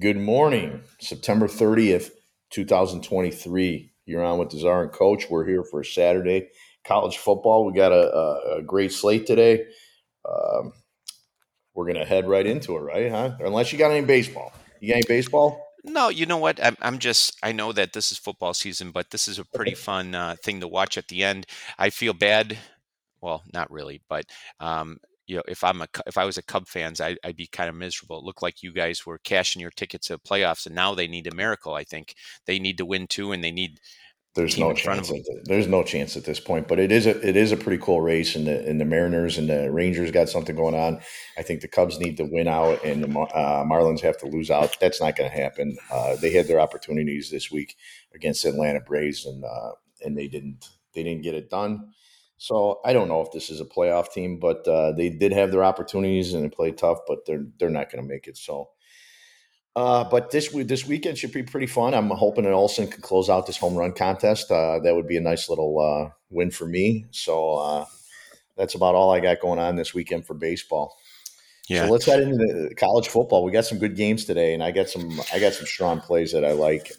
Good morning, September 30th, 2023. You're on with the Czar and Coach. We're here for Saturday college football. We got a, a, a great slate today. Um, we're going to head right into it, right? Huh? Unless you got any baseball. You got any baseball? No, you know what? I'm, I'm just, I know that this is football season, but this is a pretty fun uh, thing to watch at the end. I feel bad. Well, not really, but um, you know, if I'm a if I was a Cub fans, I, would be kind of miserable. It looked like you guys were cashing your tickets to the playoffs, and now they need a miracle. I think they need to win too, and they need. There's no chance. there's no chance at this point, but it is a it is a pretty cool race, and the and the Mariners and the Rangers got something going on. I think the Cubs need to win out, and the uh, Marlins have to lose out. That's not going to happen. Uh, they had their opportunities this week against Atlanta Braves, and uh, and they didn't they didn't get it done. So I don't know if this is a playoff team, but uh, they did have their opportunities and they played tough, but they're they're not going to make it. So, uh, but this this weekend should be pretty fun. I'm hoping that Olson can close out this home run contest. Uh, that would be a nice little uh, win for me. So uh, that's about all I got going on this weekend for baseball. Yeah. So let's head into the college football. We got some good games today, and I got some I got some strong plays that I like.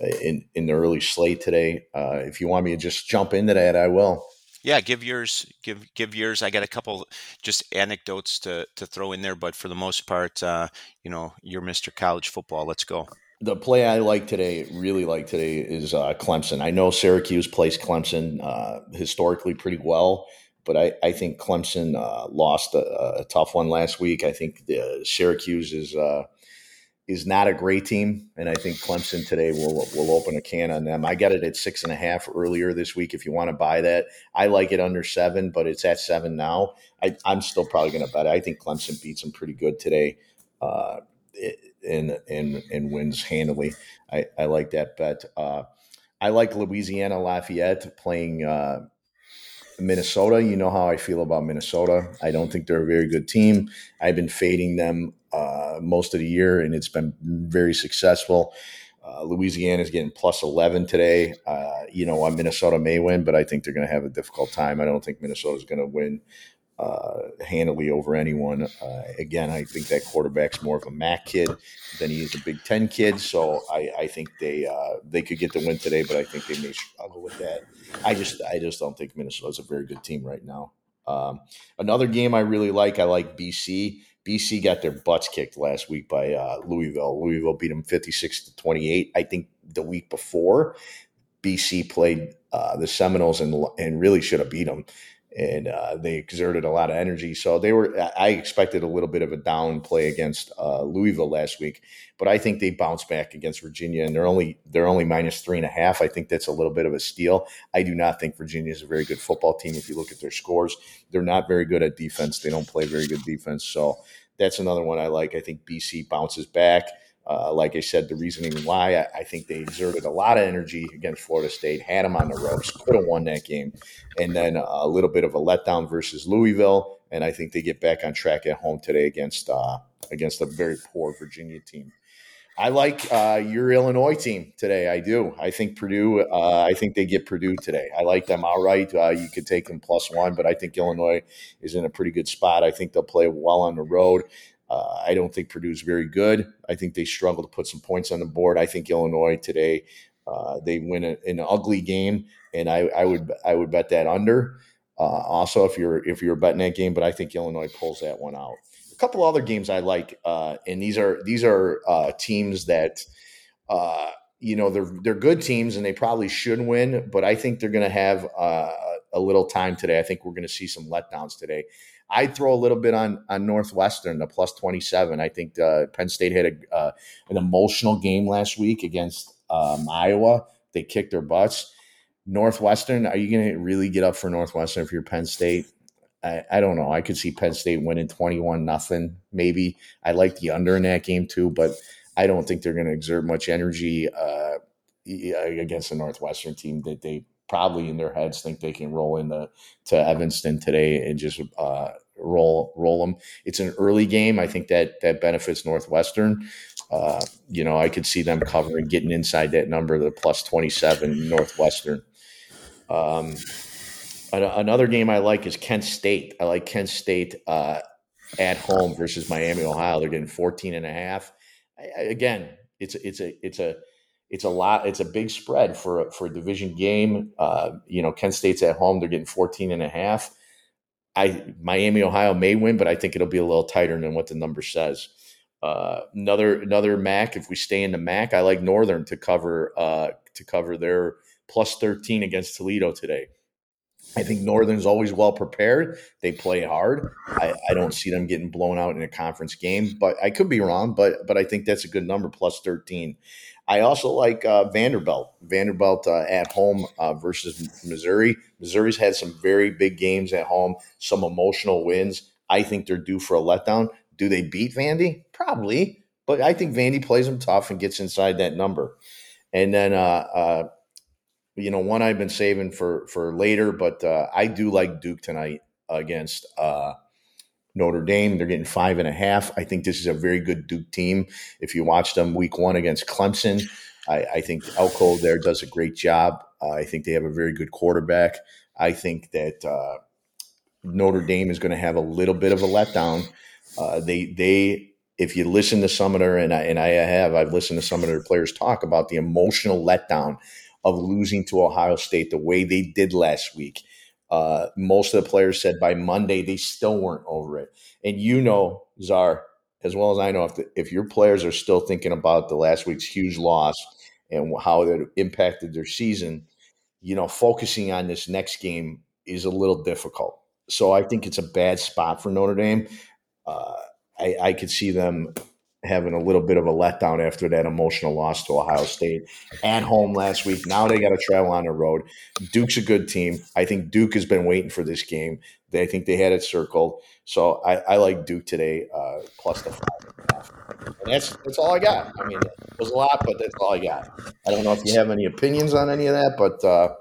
In in the early slate today. Uh, if you want me to just jump into that, I will. Yeah, give yours. Give give yours. I got a couple just anecdotes to to throw in there, but for the most part, uh, you know, you're Mr. College Football. Let's go. The play I like today, really like today, is uh, Clemson. I know Syracuse plays Clemson uh, historically pretty well, but I, I think Clemson uh, lost a, a, tough one last week. I think the Syracuse is uh, is not a great team, and I think Clemson today will will open a can on them. I got it at six and a half earlier this week. If you want to buy that, I like it under seven, but it's at seven now. I, am still probably going to bet it. I think Clemson beats them pretty good today, uh, and and and wins handily. I, I like that bet. Uh, I like Louisiana Lafayette playing. Uh, Minnesota, you know how I feel about Minnesota. I don't think they're a very good team. I've been fading them uh, most of the year, and it's been very successful. Uh, Louisiana is getting plus 11 today. Uh, you know, Minnesota may win, but I think they're going to have a difficult time. I don't think Minnesota is going to win uh, handily over anyone. Uh, again, I think that quarterback's more of a MAC kid than he is a Big Ten kid. So I, I think they uh, they could get the win today, but I think they may struggle with that. I just I just don't think Minnesota's a very good team right now. Um, another game I really like, I like BC. BC got their butts kicked last week by uh, Louisville. Louisville beat them 56 to 28. I think the week before, BC played uh, the Seminoles and, and really should have beat them and uh, they exerted a lot of energy. So they were. I expected a little bit of a down play against uh, Louisville last week, but I think they bounced back against Virginia, and they're only they're only minus three and a half. I think that's a little bit of a steal. I do not think Virginia is a very good football team. If you look at their scores, they're not very good at defense. They don't play very good defense. So that's another one I like. I think BC bounces back. Uh, like I said, the reasoning why I, I, think they exerted a lot of energy against Florida State, had them on the ropes, could have won that game, and then a little bit of a letdown versus Louisville, and I think they get back on track at home today against uh, against a very poor Virginia team. I like uh, your Illinois team today. I do. I think Purdue. Uh, I think they get Purdue today. I like them outright. Uh, you could take them plus one, but I think Illinois is in a pretty good spot. I think they'll play well on the road. Uh, I don't think Purdue's very good. I think they struggle to put some points on the board. I think Illinois today uh, they win a, an ugly game, and I, I, would I would bet that under. Uh, also, if you're if you're betting that game, but I think Illinois pulls that one out. A couple other games I like, uh, and these are these are uh, teams that uh, you know they're they're good teams and they probably should win, but I think they're going to have a little time today. I think we're going to see some letdowns today. I'd throw a little bit on on Northwestern, the plus twenty seven. I think uh, Penn State had a, uh, an emotional game last week against um, Iowa. They kicked their butts. Northwestern, are you going to really get up for Northwestern if you're Penn State? I, I don't know. I could see Penn State winning twenty one nothing. Maybe I like the under in that game too, but I don't think they're going to exert much energy uh, against the Northwestern team that they probably in their heads think they can roll into to Evanston today and just uh, roll roll them. It's an early game. I think that that benefits Northwestern. Uh, you know, I could see them covering, getting inside that number, the plus twenty seven Northwestern. Um, another game I like is Kent State. I like Kent State uh, at home versus Miami, Ohio. They're getting 14 and a half. I, again, it's it's a it's a it's a lot. It's a big spread for a, for a division game. Uh, you know, Kent State's at home. They're getting 14 and a half. I Miami, Ohio may win, but I think it'll be a little tighter than what the number says. Uh, another another MAC. If we stay in the MAC, I like Northern to cover uh, to cover their plus 13 against Toledo today. I think Northern's always well prepared. They play hard. I, I, don't see them getting blown out in a conference game, but I could be wrong. But but I think that's a good number, plus thirteen. I also like uh, Vanderbilt. Vanderbilt uh, at home uh, versus Missouri. Missouri's had some very big games at home, some emotional wins. I think they're due for a letdown. Do they beat Vandy? Probably, but I think Vandy plays them tough and gets inside that number. And then uh, uh, you know, one I've been saving for for later, but uh, I do like Duke tonight against Notre Dame. They're getting five and a half. I think this is a very good Duke team. If you watch them week one against Clemson, I, I think Elko there does a great job. Uh, I think they have a very good quarterback. I think that uh, Notre Dame is going to have a little bit of a letdown. Uh, they they if you listen to their and I and I have I've listened to some of their players talk about the emotional letdown of losing to Ohio State the way they did last week. Uh, most of the players said by Monday they still weren't over it. And you know, Czar, as well as I know, if, the, if your players are still thinking about the last week's huge loss and how it impacted their season, you know, focusing on this next game is a little difficult. So I think it's a bad spot for Notre Dame. Uh, I, I could see them having a little bit of a letdown after that emotional loss to Ohio State at home last week. Now they got to travel on the road. Duke's a good team. I think Duke has been waiting for this game. They think they had it circled. So I, I like Duke today, uh, plus the five and a half. And that's that's all I got. I mean, it was a lot, but that's all I got. I don't know if you have any opinions on any of that, but uh,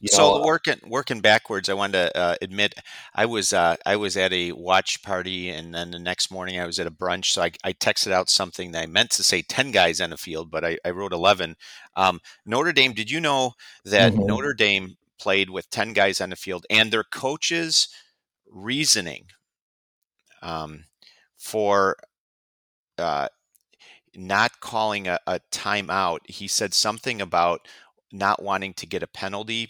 you so know, working working backwards, I wanted to uh, admit I was uh, I was at a watch party, and then the next morning I was at a brunch. So I, I texted out something that I meant to say ten guys on the field, but I, I wrote eleven. Um, Notre Dame. Did you know that mm-hmm. Notre Dame played with ten guys on the field, and their coaches' reasoning um, for uh, not calling a, a timeout? He said something about not wanting to get a penalty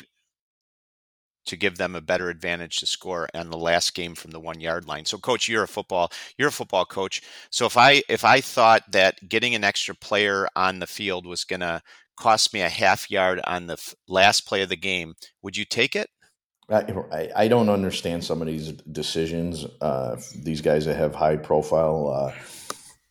to give them a better advantage to score on the last game from the one yard line. So coach, you're a football you're a football coach. So if I if I thought that getting an extra player on the field was going to cost me a half yard on the f- last play of the game, would you take it? I, I don't understand some of these decisions. Uh, these guys that have high profile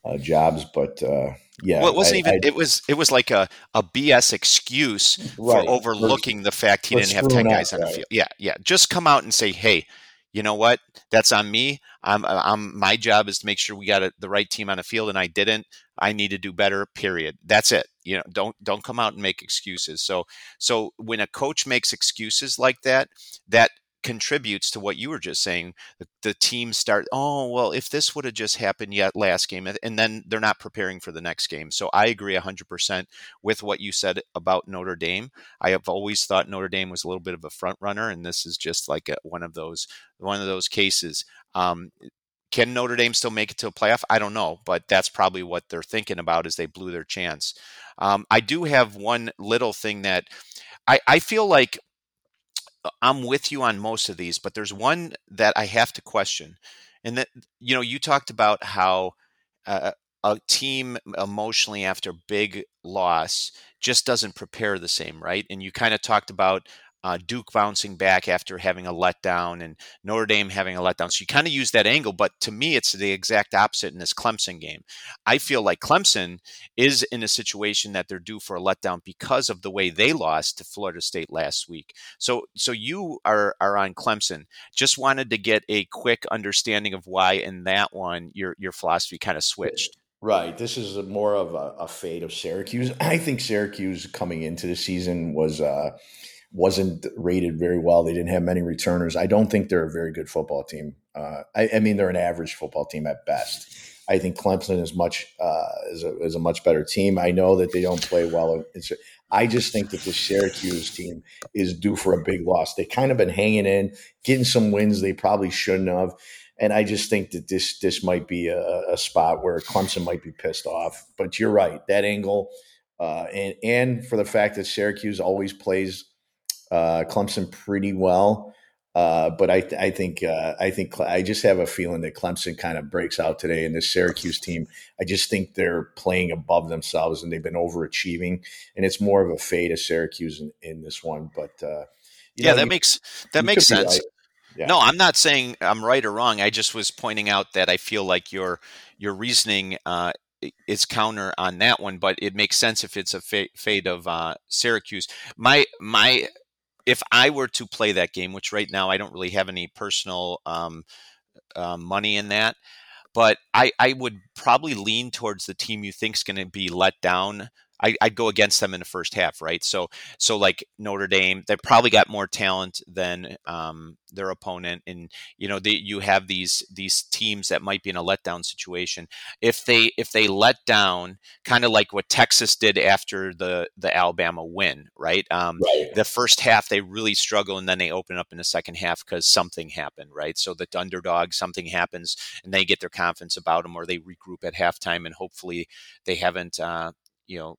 uh, uh, jobs, but uh, yeah. Well, it wasn't I, even. I, it was. It was like a, a BS excuse right. for overlooking the fact he didn't have ten guys on the field. Yeah, yeah. Just come out and say, "Hey, you know what? That's on me. I'm. I'm. My job is to make sure we got a, the right team on the field, and I didn't. I need to do better. Period. That's it. You know, don't don't come out and make excuses. So so when a coach makes excuses like that, that contributes to what you were just saying. The, the team start, oh, well, if this would have just happened yet last game, and then they're not preparing for the next game. So I agree 100% with what you said about Notre Dame. I have always thought Notre Dame was a little bit of a front runner, and this is just like a, one of those one of those cases. Um, can Notre Dame still make it to a playoff? I don't know, but that's probably what they're thinking about as they blew their chance. Um, I do have one little thing that I, I feel like I'm with you on most of these, but there's one that I have to question. And that, you know, you talked about how uh, a team emotionally after big loss just doesn't prepare the same, right? And you kind of talked about uh, Duke bouncing back after having a letdown and Notre Dame having a letdown. So you kind of use that angle, but to me, it's the exact opposite in this Clemson game. I feel like Clemson is in a situation that they're due for a letdown because of the way they lost to Florida State last week. So, so you are are on Clemson. Just wanted to get a quick understanding of why in that one your your philosophy kind of switched. Right. This is more of a, a fade of Syracuse. I think Syracuse coming into the season was. Uh, wasn't rated very well. They didn't have many returners. I don't think they're a very good football team. Uh, I, I, mean, they're an average football team at best. I think Clemson is much uh, is, a, is a much better team. I know that they don't play well. It's, I just think that the Syracuse team is due for a big loss. They kind of been hanging in, getting some wins they probably shouldn't have. and I just think that this this might be a, a spot where Clemson might be pissed off. But you're right, that angle, uh, and and for the fact that Syracuse always plays uh, Clemson pretty well. Uh, but I, I think uh, I think I just have a feeling that Clemson kind of breaks out today, and this Syracuse team, I just think they're playing above themselves, and they've been overachieving, and it's more of a fade of Syracuse in, in this one. But uh, yeah, know, that makes that makes sense. Right. Yeah. No, I'm not saying I'm right or wrong. I just was pointing out that I feel like your your reasoning uh, is counter on that one, but it makes sense if it's a fade of uh, Syracuse. My my if I were to play that game, which right now I don't really have any personal um, uh, money in that, but I, I would probably lean towards the team you think is going to be let down I, would go against them in the first half, right? So, so like Notre Dame, they probably got more talent than um, their opponent, and you know, they, you have these these teams that might be in a letdown situation. If they if they let down, kind of like what Texas did after the the Alabama win, right? Um, right? The first half they really struggle, and then they open up in the second half because something happened, right? So the underdog, something happens, and they get their confidence about them, or they regroup at halftime, and hopefully they haven't. Uh, you know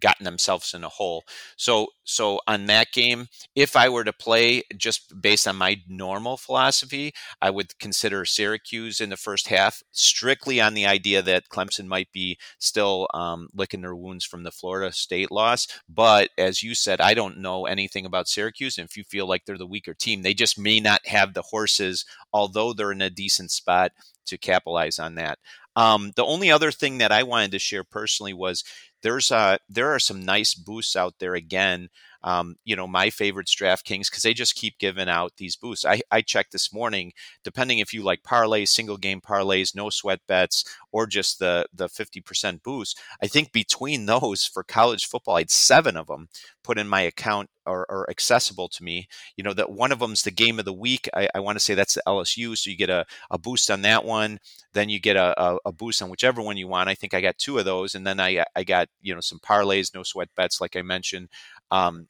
gotten themselves in a hole. So so on that game, if I were to play just based on my normal philosophy, I would consider Syracuse in the first half, strictly on the idea that Clemson might be still um, licking their wounds from the Florida State loss. But as you said, I don't know anything about Syracuse, and if you feel like they're the weaker team, they just may not have the horses, although they're in a decent spot to capitalize on that. Um, the only other thing that I wanted to share personally was there's uh, there are some nice boosts out there again. Um, you know, my favorites DraftKings because they just keep giving out these boosts. I, I checked this morning, depending if you like parlays, single game parlays, no sweat bets, or just the the 50% boost. I think between those for college football, I had seven of them put in my account or, or accessible to me. You know, that one of them's the game of the week. I, I want to say that's the LSU. So you get a, a boost on that one. Then you get a, a, a, boost on whichever one you want. I think I got two of those. And then I, I got, you know, some parlays, no sweat bets, like I mentioned. Um,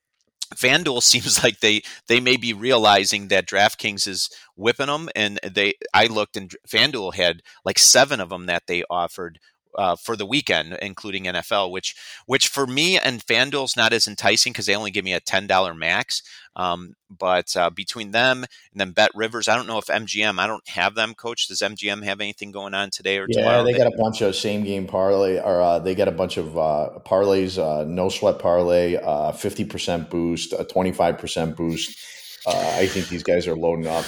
FanDuel seems like they they may be realizing that DraftKings is whipping them, and they I looked and FanDuel had like seven of them that they offered uh, for the weekend, including NFL, which which for me and FanDuel's not as enticing because they only give me a ten dollar max. Um, but uh, between them and then Bet Rivers, I don't know if MGM. I don't have them, Coach. Does MGM have anything going on today or yeah, tomorrow? Yeah, they got a bunch of same game parlay, or uh, they got a bunch of uh, parlays. Uh, no sweat parlay, uh, fifty percent boost, a twenty five percent boost. Uh, I think these guys are loading up,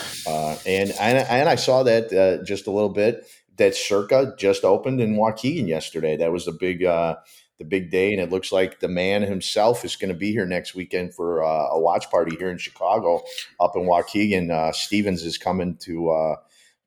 and and and I saw that just a little bit that Circa just opened in Waukegan yesterday. That was the big uh, the big day, and it looks like the man himself is going to be here next weekend for uh, a watch party here in Chicago, up in Waukegan. Uh, Stevens is coming to uh,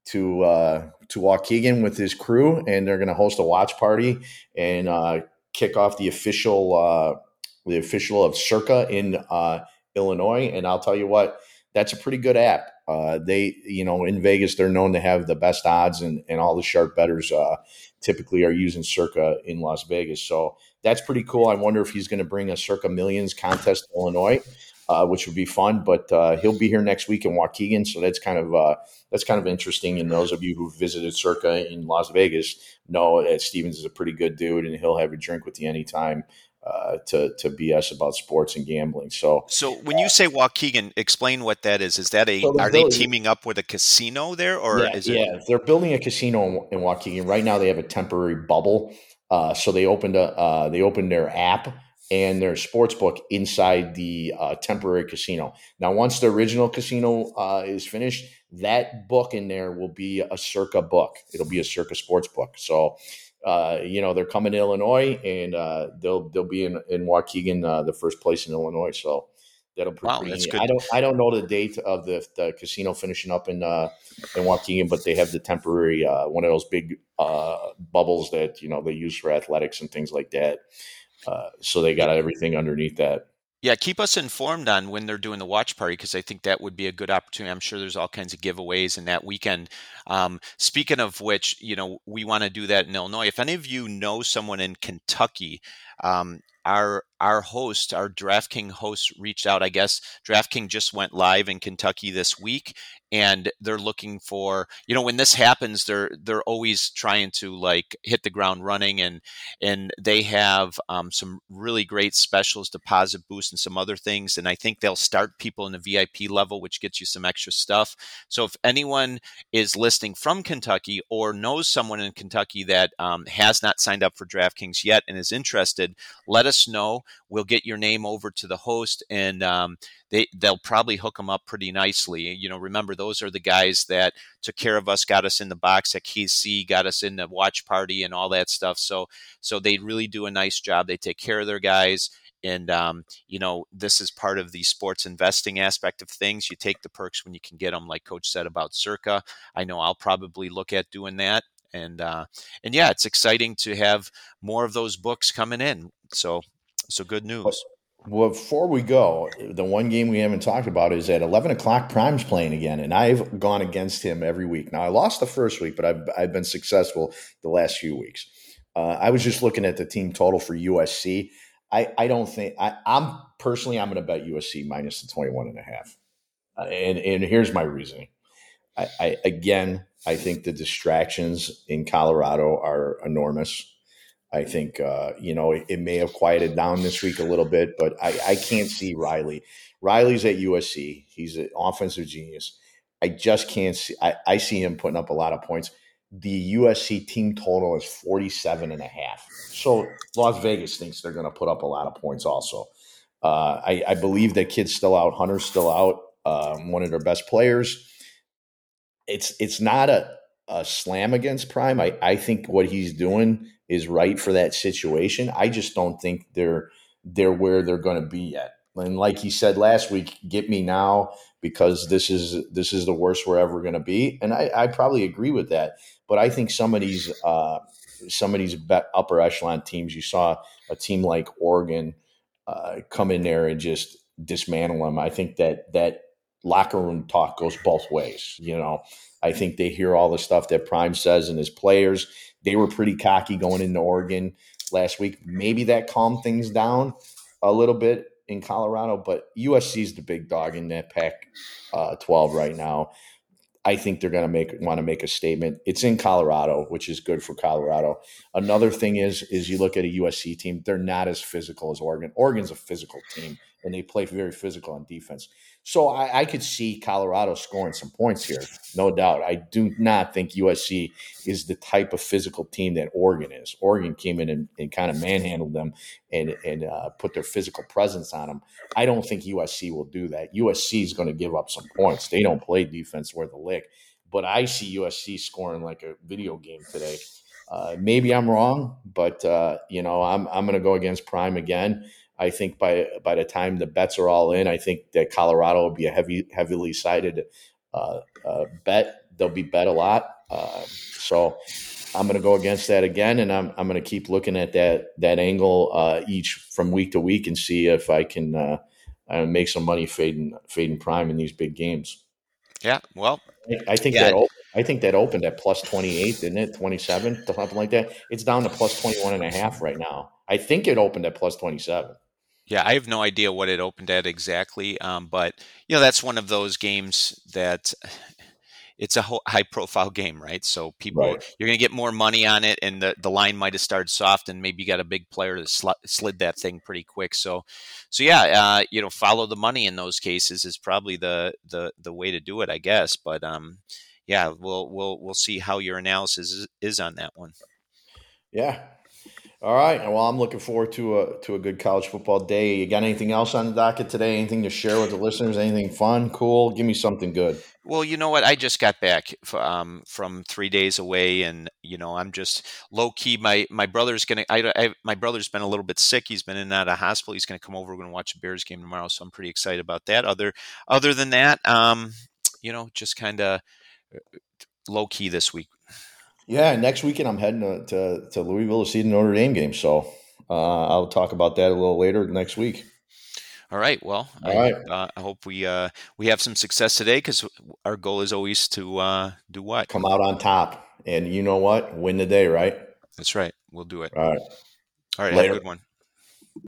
to uh, to Waukegan with his crew, and they're going to host a watch party and uh, kick off the official uh, the official of Circa in uh, Illinois. And I'll tell you what, that's a pretty good app. Uh, they, you know, in Vegas, they're known to have the best odds, and, and all the sharp betters uh, typically are using Circa in Las Vegas. So that's pretty cool. I wonder if he's going to bring a Circa Millions contest to Illinois, uh, which would be fun. But uh, he'll be here next week in Waukegan, so that's kind of uh, that's kind of interesting. And those of you who visited Circa in Las Vegas know that Stevens is a pretty good dude, and he'll have a drink with you anytime uh, to to BS about sports and gambling. So, so when you say Waukegan, explain what that is. Is that a so are building, they teaming up with a casino there, or yeah, is it? Yeah, they're building a casino in, in Waukegan right now. They have a temporary bubble. Uh, so they opened a uh, they opened their app and their sports book inside the uh, temporary casino. Now, once the original casino uh, is finished, that book in there will be a Circa book. It'll be a Circa sports book. So uh, you know, they're coming to Illinois, and uh, they'll they'll be in in Waukegan, uh, the first place in Illinois. So that'll be wow, that's good. I don't I don't know the date of the, the casino finishing up in uh, in Waukegan, but they have the temporary uh, one of those big uh, bubbles that you know they use for athletics and things like that. Uh, so they got everything underneath that. Yeah, keep us informed on when they're doing the watch party because I think that would be a good opportunity. I'm sure there's all kinds of giveaways in that weekend. Um, speaking of which, you know, we want to do that in Illinois. If any of you know someone in Kentucky, um, our our host, our DraftKings host, reached out. I guess DraftKings just went live in Kentucky this week, and they're looking for you know when this happens, they're they're always trying to like hit the ground running, and and they have um, some really great specials, deposit boost, and some other things. And I think they'll start people in the VIP level, which gets you some extra stuff. So if anyone is listening from Kentucky or knows someone in Kentucky that um, has not signed up for DraftKings yet and is interested, let us know we'll get your name over to the host and um, they they'll probably hook them up pretty nicely. You know, remember those are the guys that took care of us, got us in the box at KC, got us in the watch party and all that stuff. So so they really do a nice job. They take care of their guys. And um, you know, this is part of the sports investing aspect of things. You take the perks when you can get them, like Coach said about Circa. I know I'll probably look at doing that and uh, and yeah, it's exciting to have more of those books coming in. So so good news. Well, before we go, the one game we haven't talked about is at 11 o'clock. Prime's playing again, and I've gone against him every week. Now, I lost the first week, but I've, I've been successful the last few weeks. Uh, I was just looking at the team total for USC. I, I don't think I, am personally, I'm going to bet USC minus the 21 and a half. Uh, and, and here's my reasoning. I, I, again, I think the distractions in Colorado are enormous. I think uh, you know it, it, may have quieted down this week a little bit, but I, I can't see Riley. Riley's at USC. He's an offensive genius. I just can't see. I, I see him putting up a lot of points. The USC team total is 47 and a half. So Las Vegas thinks they're going to put up a lot of points also. Uh, I, I, believe that kid's still out. Hunter's still out. Um, one of their best players. It's it's not a, a slam against Prime. I, I think what he's doing is right for that situation. I just don't think they're they're where they're going to be yet. And like he said last week, get me now because this is this is the worst we're ever going to be. And I, I, probably agree with that. But I think some of these uh, some of these upper echelon teams, you saw a team like Oregon uh, come in there and just dismantle them. I think that that locker room talk goes both ways. You know, I think they hear all the stuff that Prime says and his players they were pretty cocky going into Oregon last week. Maybe that calmed things down a little bit in Colorado, but USC is the big dog in that Pac uh, 12 right now. I think they're going to make want to make a statement. It's in Colorado, which is good for Colorado. Another thing is is you look at a USC team; they're not as physical as Oregon. Oregon's a physical team, and they play very physical on defense. So I, I, could see Colorado scoring some points here, no doubt. I do not think USC is the type of physical team that Oregon is. Oregon came in and, and kind of manhandled them and and uh, put their physical presence on them. I don't think USC will do that. USC is going to give up some points. They don't play defense worth a lick, but I see USC scoring like a video game today. Uh, maybe I'm wrong, but uh, you know I'm I'm going to go against Prime again. I think by by the time the bets are all in, I think that Colorado will be a heavy heavily sided uh, uh, bet. They'll be bet a lot. Uh, so I'm going to go against that again, and I'm I'm going to keep looking at that that angle uh, each from week to week and see if I can uh, uh, make some money fading fading prime in these big games. Yeah, well, I, I think yeah. that. I think that opened at plus 28, didn't it? 27, something like that. It's down to plus 21 and a half right now. I think it opened at plus 27. Yeah, I have no idea what it opened at exactly, um, but you know that's one of those games that it's a high profile game, right? So people right. you're going to get more money on it, and the, the line might have started soft, and maybe you got a big player that sl- slid that thing pretty quick. So, so yeah, uh, you know, follow the money in those cases is probably the the the way to do it, I guess. But um, yeah, we'll we'll we'll see how your analysis is, is on that one. Yeah, all right. Well, I'm looking forward to a to a good college football day. You got anything else on the docket today? Anything to share with the listeners? Anything fun, cool? Give me something good. Well, you know what? I just got back um, from three days away, and you know I'm just low key. My my brother's gonna. I, I, my brother's been a little bit sick. He's been in and out of hospital. He's gonna come over. We're gonna watch a Bears game tomorrow, so I'm pretty excited about that. Other other than that, um, you know, just kind of uh, low key this week. Yeah, next weekend I'm heading to, to, to Louisville to see the Notre Dame game. So uh, I'll talk about that a little later next week. All right. Well, All I, right. Uh, I hope we uh, we have some success today because our goal is always to uh, do what? Come out on top, and you know what? Win the day, right? That's right. We'll do it. All right. All right. Later. Have a good one.